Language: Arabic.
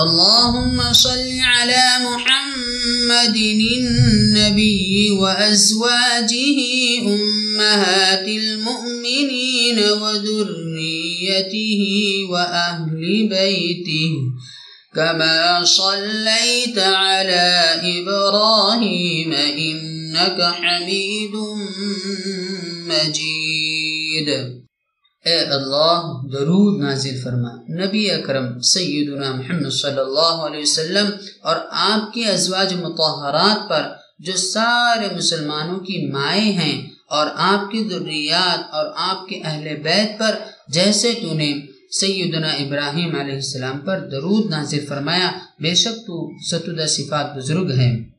اللهم صل على محمد النبي وأزواجه أمهات المؤمنين وذريته وأهل بيته. كما صليت على إبراهيم إنك حميد مجيد. اے اللہ، درود نازل فرما۔ نبی اکرم سیدنا محمد صلی اللہ علیہ وسلم اور آپ کی ازواج مطہرات پر جو سارے مسلمانوں کی مائیں ہیں اور آپ کی ذریات اور آپ کے اہل بیت پر، جیسے تو نے سیدنا ابراہیم علیہ السلام پر درود نازل فرمایا، بے شک تو ستودہ صفات بزرگ ہیں۔